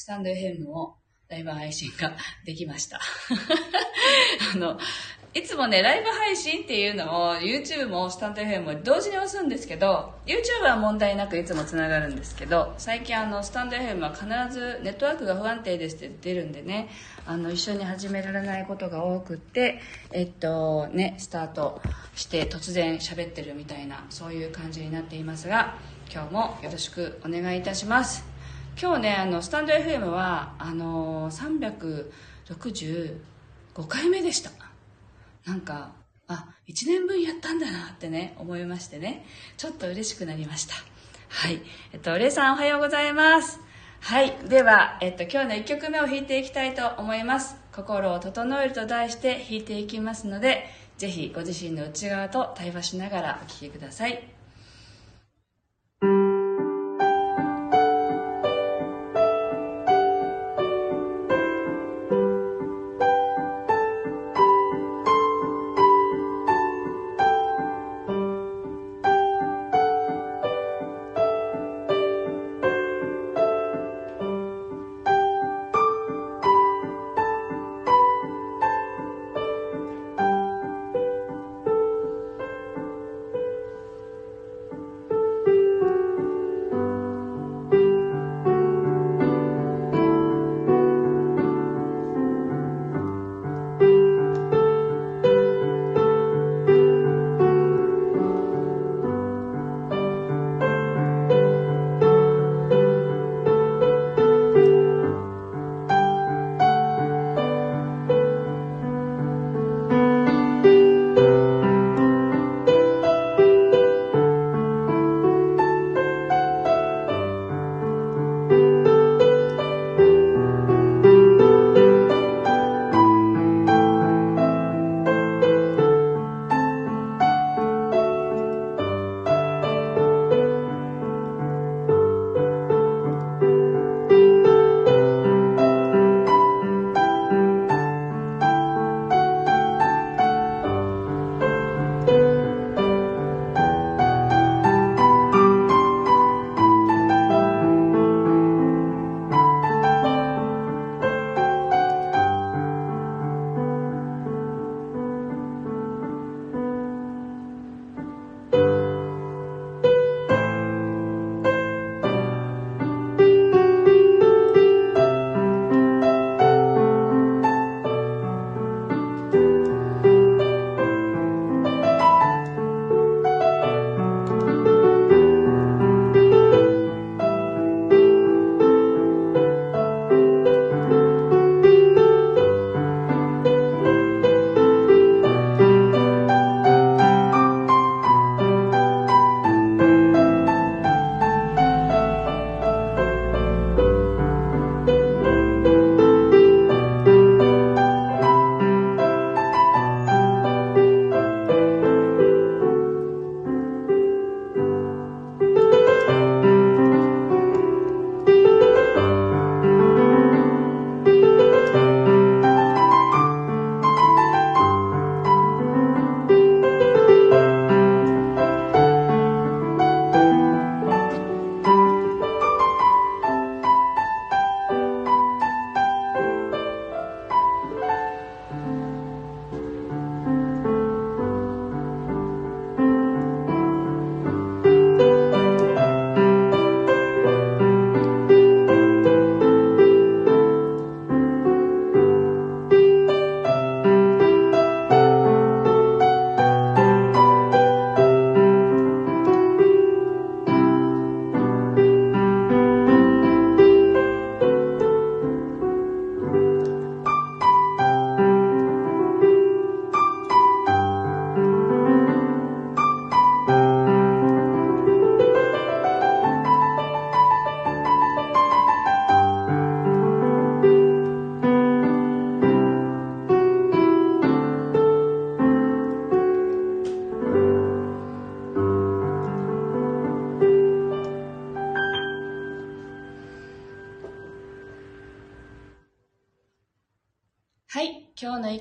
スタンド FM をライブ配信ができました。あの、いつもね、ライブ配信っていうのを YouTube もスタンド FM も同時に押すんですけど、YouTube は問題なくいつもつながるんですけど、最近あの、スタンド FM は必ずネットワークが不安定ですって出るんでね、あの、一緒に始められないことが多くって、えっと、ね、スタートして突然喋ってるみたいな、そういう感じになっていますが、今日もよろしくお願いいたします。今日ね、あの、スタンド FM は、あの、365回目でした。なんか、あ、1年分やったんだなってね、思いましてね、ちょっと嬉しくなりました。はい。えっと、レイさんおはようございます。はい。では、えっと、今日の1曲目を弾いていきたいと思います。心を整えると題して弾いていきますので、ぜひご自身の内側と対話しながらお聴きください。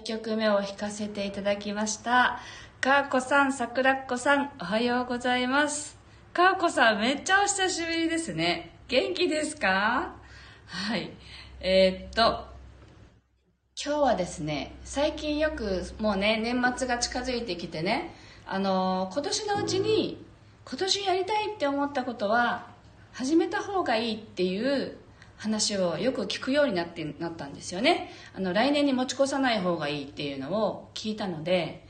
曲目を弾かせていただきました。かーこさん、さくらっこさん、おはようございます。かーこさん、めっちゃお久しぶりですね。元気ですか？はいえー、っと今日はですね最近よくもうね年末が近づいてきてねあの今年のうちに今年やりたいって思ったことは始めた方がいいっていう話をよく聞くようになってなったんですよね。あの来年に持ち越さない方がいいっていうのを聞いたので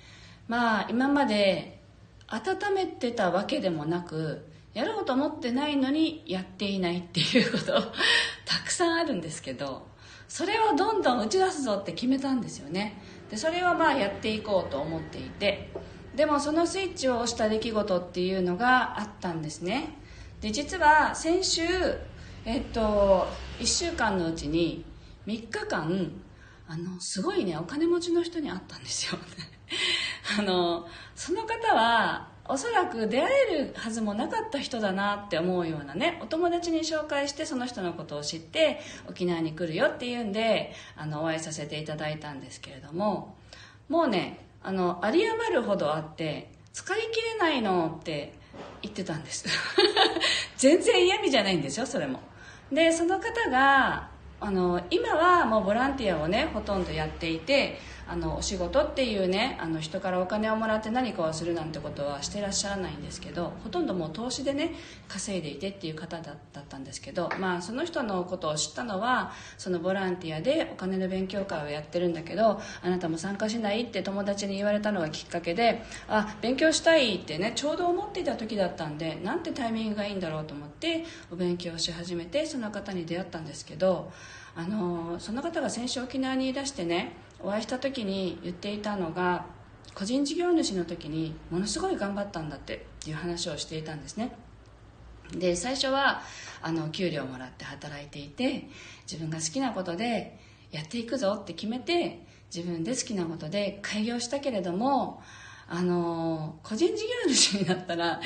まあ今まで温めてたわけでもなくやろうと思ってないのにやっていないっていうこと たくさんあるんですけどそれをどんどん打ち出すぞって決めたんですよね。でそれをまあやっていこうと思っていてでもそのスイッチを押した出来事っていうのがあったんですね。で実は先週えっと1週間のうちに3日間あのすごいねお金持ちの人に会ったんですよ。あのその方はおそらく出会えるはずもなかった人だなって思うようなねお友達に紹介してその人のことを知って沖縄に来るよっていうんであのお会いさせていただいたんですけれどももうねあの有り余るほどあって使い切れないのって言ってたんです。全然嫌味じゃないんですよそれも。でその方があの今はもうボランティアをねほとんどやっていてあのお仕事っていうねあの人からお金をもらって何かをするなんてことはしてらっしゃらないんですけどほとんどもう投資でね稼いでいてっていう方だったんですけど、まあ、その人のことを知ったのはそのボランティアでお金の勉強会をやってるんだけどあなたも参加しないって友達に言われたのがきっかけであ勉強したいってねちょうど思っていた時だったんでなんてタイミングがいいんだろうと思ってお勉強し始めてその方に出会ったんですけどあのその方が先週沖縄にいらしてねお会いした時に言っていたのが個人事業主の時にものすごい頑張ったんだっていう話をしていたんですね。で最初はあの給料をもらって働いていて自分が好きなことでやっていくぞって決めて自分で好きなことで開業したけれどもあの個人事業主になったら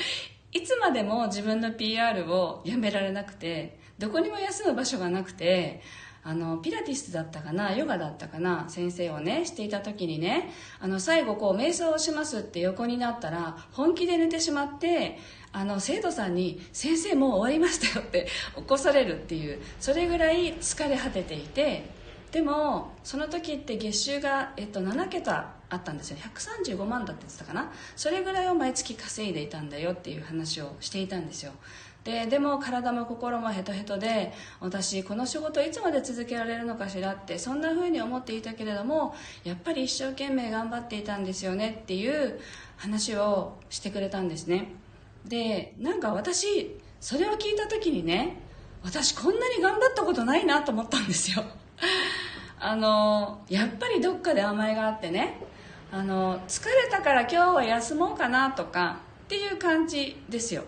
いつまでも自分の PR をやめられなくてどこにも休む場所がなくてあのピラティスだったかなヨガだったかな先生をねしていた時にねあの最後こう瞑想をしますって横になったら本気で寝てしまってあの生徒さんに「先生もう終わりましたよ」って起こされるっていうそれぐらい疲れ果てていてでもその時って月収が、えっと、7桁あったんですよ135万だって言ってたかな。それぐらいを毎月稼いでいたんだよっていう話をしていたんですよ。ででも体も心もヘトヘトで私この仕事いつまで続けられるのかしらってそんな風に思っていたけれどもやっぱり一生懸命頑張っていたんですよねっていう話をしてくれたんですね。でなんか私それを聞いた時にね私こんなに頑張ったことないなと思ったんですよ。あのやっぱりどっかで甘えがあってねあの疲れたから今日は休もうかなとかっていう感じですよ。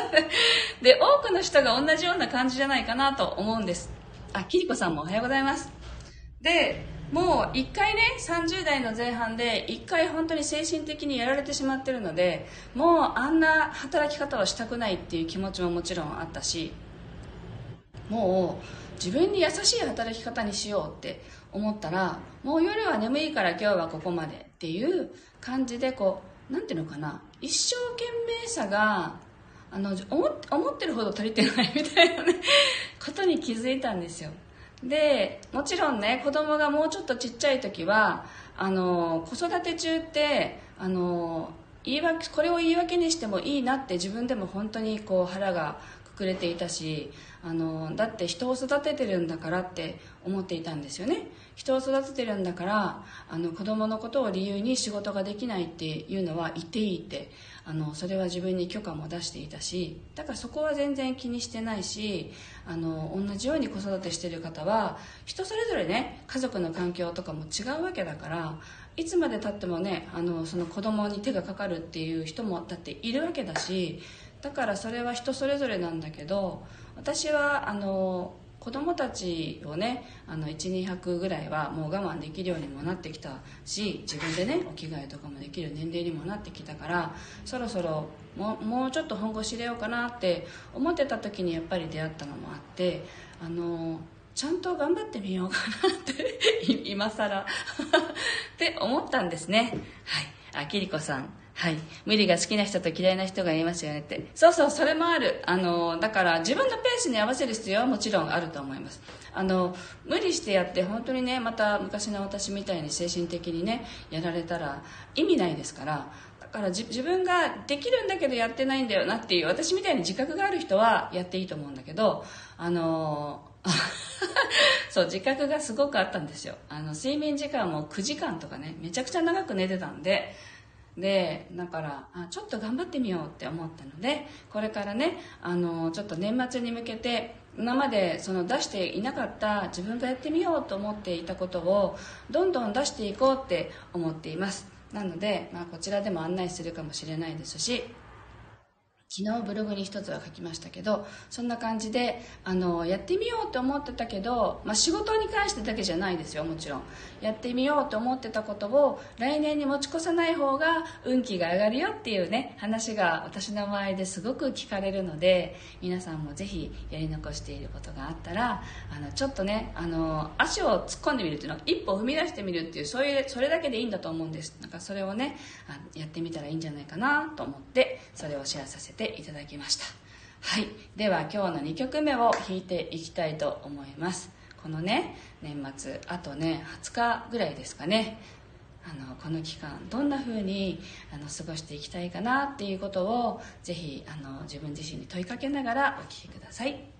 で多くの人が同じような感じじゃないかなと思うんです。あキリコさんもおはようございます。でもう1回ね30代の前半で1回本当に精神的にやられてしまってるのでもうあんな働き方をしたくないっていう気持ちももちろんあったしもう自分に優しい働き方にしようって思ったらもう夜は眠いから今日はここまでっていう感じでこう何ていうのかな？一生懸命さがあの思思ってるほど足りてないみたいなね ことに気づいたんですよ。でもちろんね子供がもうちょっとちっちゃい時はあの子育て中ってあの言い訳これを言い訳にしてもいいなって自分でも本当にこう腹がくくれていたしあのだって人を育ててるんだからって思っていたんですよね。人を育ててるんだからあの子供のことを理由に仕事ができないっていうのは言っていいってあのそれは自分に許可も出していたしだからそこは全然気にしてないしあの同じように子育てしてる方は人それぞれね家族の環境とかも違うわけだからいつまでたってもねあのその子供に手がかかるっていう人もだっているわけだしだからそれは人それぞれなんだけど私はあの子供たちをね12泊ぐらいはもう我慢できるようにもなってきたし自分でねお着替えとかもできる年齢にもなってきたからそろそろももうちょっと本腰入れようかなって思ってた時にやっぱり出会ったのもあってあのちゃんと頑張ってみようかなって 今更。って思ったんですね。はい。あきりこさん。はい。無理が好きな人と嫌いな人がいますよねって。そうそう、それもある。あの、だから自分のペースに合わせる必要はもちろんあると思います。あの、無理してやって本当にね、また昔の私みたいに精神的にね、やられたら意味ないですから、だから自分ができるんだけどやってないんだよなっていう、私みたいに自覚がある人はやっていいと思うんだけど、あの、そう自覚がすごくあったんですよあの睡眠時間も9時間とかねめちゃくちゃ長く寝てたんででだからあちょっと頑張ってみようって思ったのでこれからねあのちょっと年末に向けて今までその出していなかった自分がやってみようと思っていたことをどんどん出していこうって思っています。なので、まあ、こちらでも案内するかもしれないですし昨日ブログに一つは書きましたけどそんな感じであのやってみようと思ってたけど、まあ、仕事に関してだけじゃないですよもちろん。やってみようと思ってたことを来年に持ち越さない方が運気が上がるよっていうね話が私の周りですごく聞かれるので皆さんもぜひやり残していることがあったらあのちょっとねあの足を突っ込んでみるっていうのは一歩踏み出してみるっていうそういうそれだけでいいんだと思うんです。なんかそれをねあやってみたらいいんじゃないかなと思ってそれをシェアさせてていただきました。はい。では今日の2曲目を弾いていきたいと思います。このね年末あとね20日ぐらいですかね。あのこの期間どんな風にあの過ごしていきたいかなっていうことをぜひあの自分自身に問いかけながらお聴きください。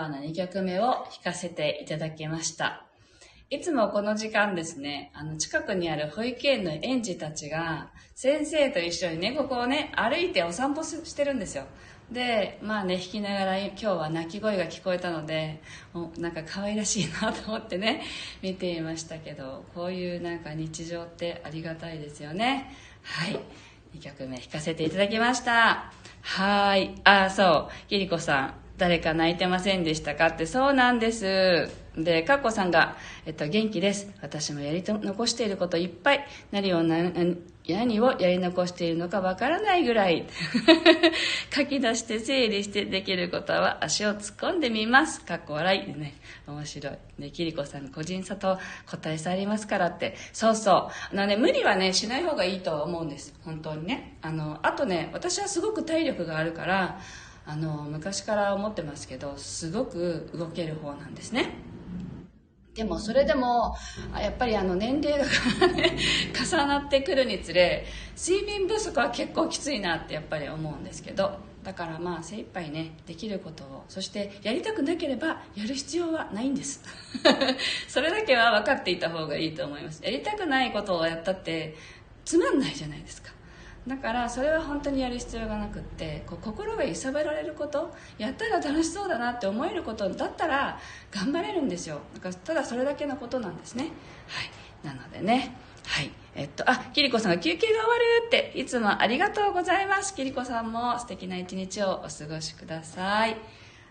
今日の2曲目を弾かせていただきました。いつもこの時間ですね、あの、近くにある保育園の園児たちが、先生と一緒にね、ここをね、歩いてお散歩してるんですよ。で、まあね、弾きながら今日は泣き声が聞こえたので、なんか可愛らしいなと思ってね、見ていましたけど、こういうなんか日常ってありがたいですよね。はい。2曲目弾かせていただきました。はい。あ、そう。キリコさん。誰か泣いてませんでしたかってそうなんです。でかっこさんが、えっと、元気です。私もやり残していることいっぱい。何を何をやり残しているのかわからないぐらい。書き出して整理してできることは足を突っ込んでみます。かっこ笑いね。面白い。ねキリコさん個人差と答えさありますからって。そうそう。あのね無理はねしない方がいいと思うんです。本当にね。あのあとね私はすごく体力があるからあの昔から思ってますけどすごく動ける方なんですね。でもそれでもやっぱりあの年齢が、重なってくるにつれ睡眠不足は結構きついなってやっぱり思うんですけどだからまあ精一杯ねできることをそしてやりたくなければやる必要はないんです。それだけは分かっていた方がいいと思います。やりたくないことをやったってつまんないじゃないですか。だからそれは本当にやる必要がなくってこう心が揺さぶられることやったら楽しそうだなって思えることだったら頑張れるんですよ。だからただそれだけのことなんですね。はい。なのでね。はい。えっとあキリコさんが休憩が終わるっていつもありがとうございます。キリコさんも素敵な一日をお過ごしください。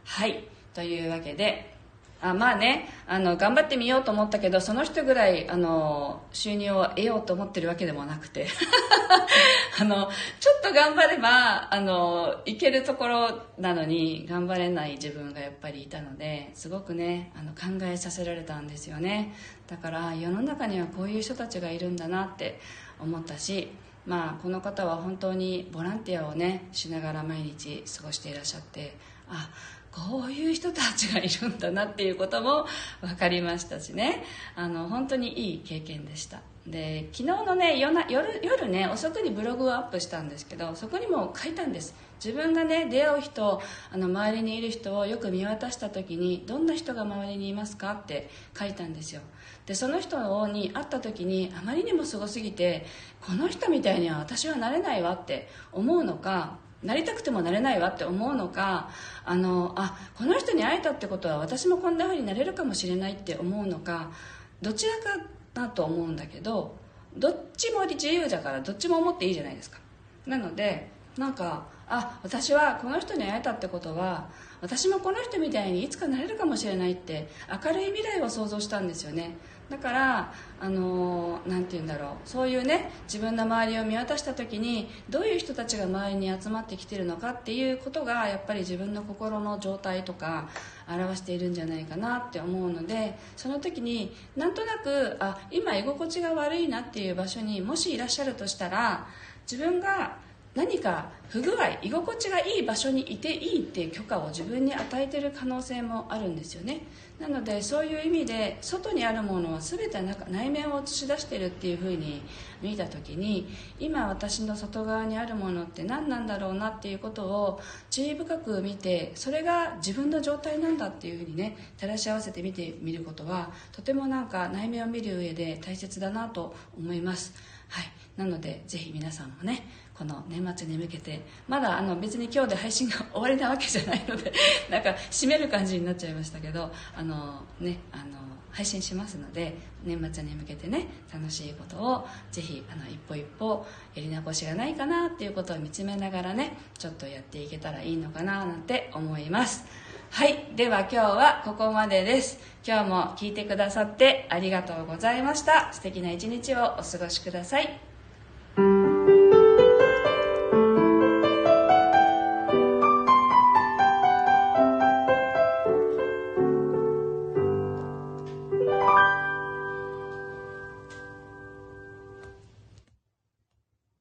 はい。というわけであまあねあの頑張ってみようと思ったけどその人ぐらいあの収入を得ようと思ってるわけでもなくて。あのちょっと頑張ればあのいけるところなのに頑張れない自分がやっぱりいたのですごくねあの考えさせられたんですよね。だから世の中にはこういう人たちがいるんだなって思ったしまあこの方は本当にボランティアをねしながら毎日過ごしていらっしゃってあこういう人たちがいるんだなっていうことも分かりましたしね。あの本当にいい経験でした。で昨日のね夜夜ね遅くにブログをアップしたんですけどそこにも書いたんです。自分がね出会う人あの周りにいる人をよく見渡した時にどんな人が周りにいますかって書いたんですよ。でその人に会った時にあまりにもすごすぎてこの人みたいには私はなれないわって思うのかなりたくてもなれないわって思うのかあのあこの人に会えたってことは私もこんな風になれるかもしれないって思うのかどちらかなと思うんだけどどっちも自由だからどっちも思っていいじゃないですか。なのでなんかあ私はこの人に会えたってことは私もこの人みたいにいつかなれるかもしれないって明るい未来を想像したんですよね。だからあの何て言うんだろう。そういうね自分の周りを見渡した時にどういう人たちが周りに集まってきてるのかっていうことがやっぱり自分の心の状態とか表しているんじゃないかなって思うのでその時になんとなくあ今居心地が悪いなっていう場所にもしいらっしゃるとしたら自分が何か不具合居心地がいい場所にいていいっていう許可を自分に与えてる可能性もあるんですよね。なのでそういう意味で外にあるものは全て内面を映し出してるっていうふうに見た時に今私の外側にあるものって何なんだろうなっていうことを注意深く見てそれが自分の状態なんだっていうふうにね照らし合わせて見てみることはとてもなんか内面を見る上で大切だなと思います。はい。なのでぜひ皆さんもねこの年末に向けてまだあの別に今日で配信が終わりなわけじゃないので なんか締める感じになっちゃいましたけどあのねあの配信しますので年末に向けてね楽しいことをぜひあの一歩一歩やり残しがないかなっていうことを見つめながらねちょっとやっていけたらいいのかななんて思います。はい。では今日はここまでです。今日も聞いてくださってありがとうございました。素敵な一日をお過ごしください。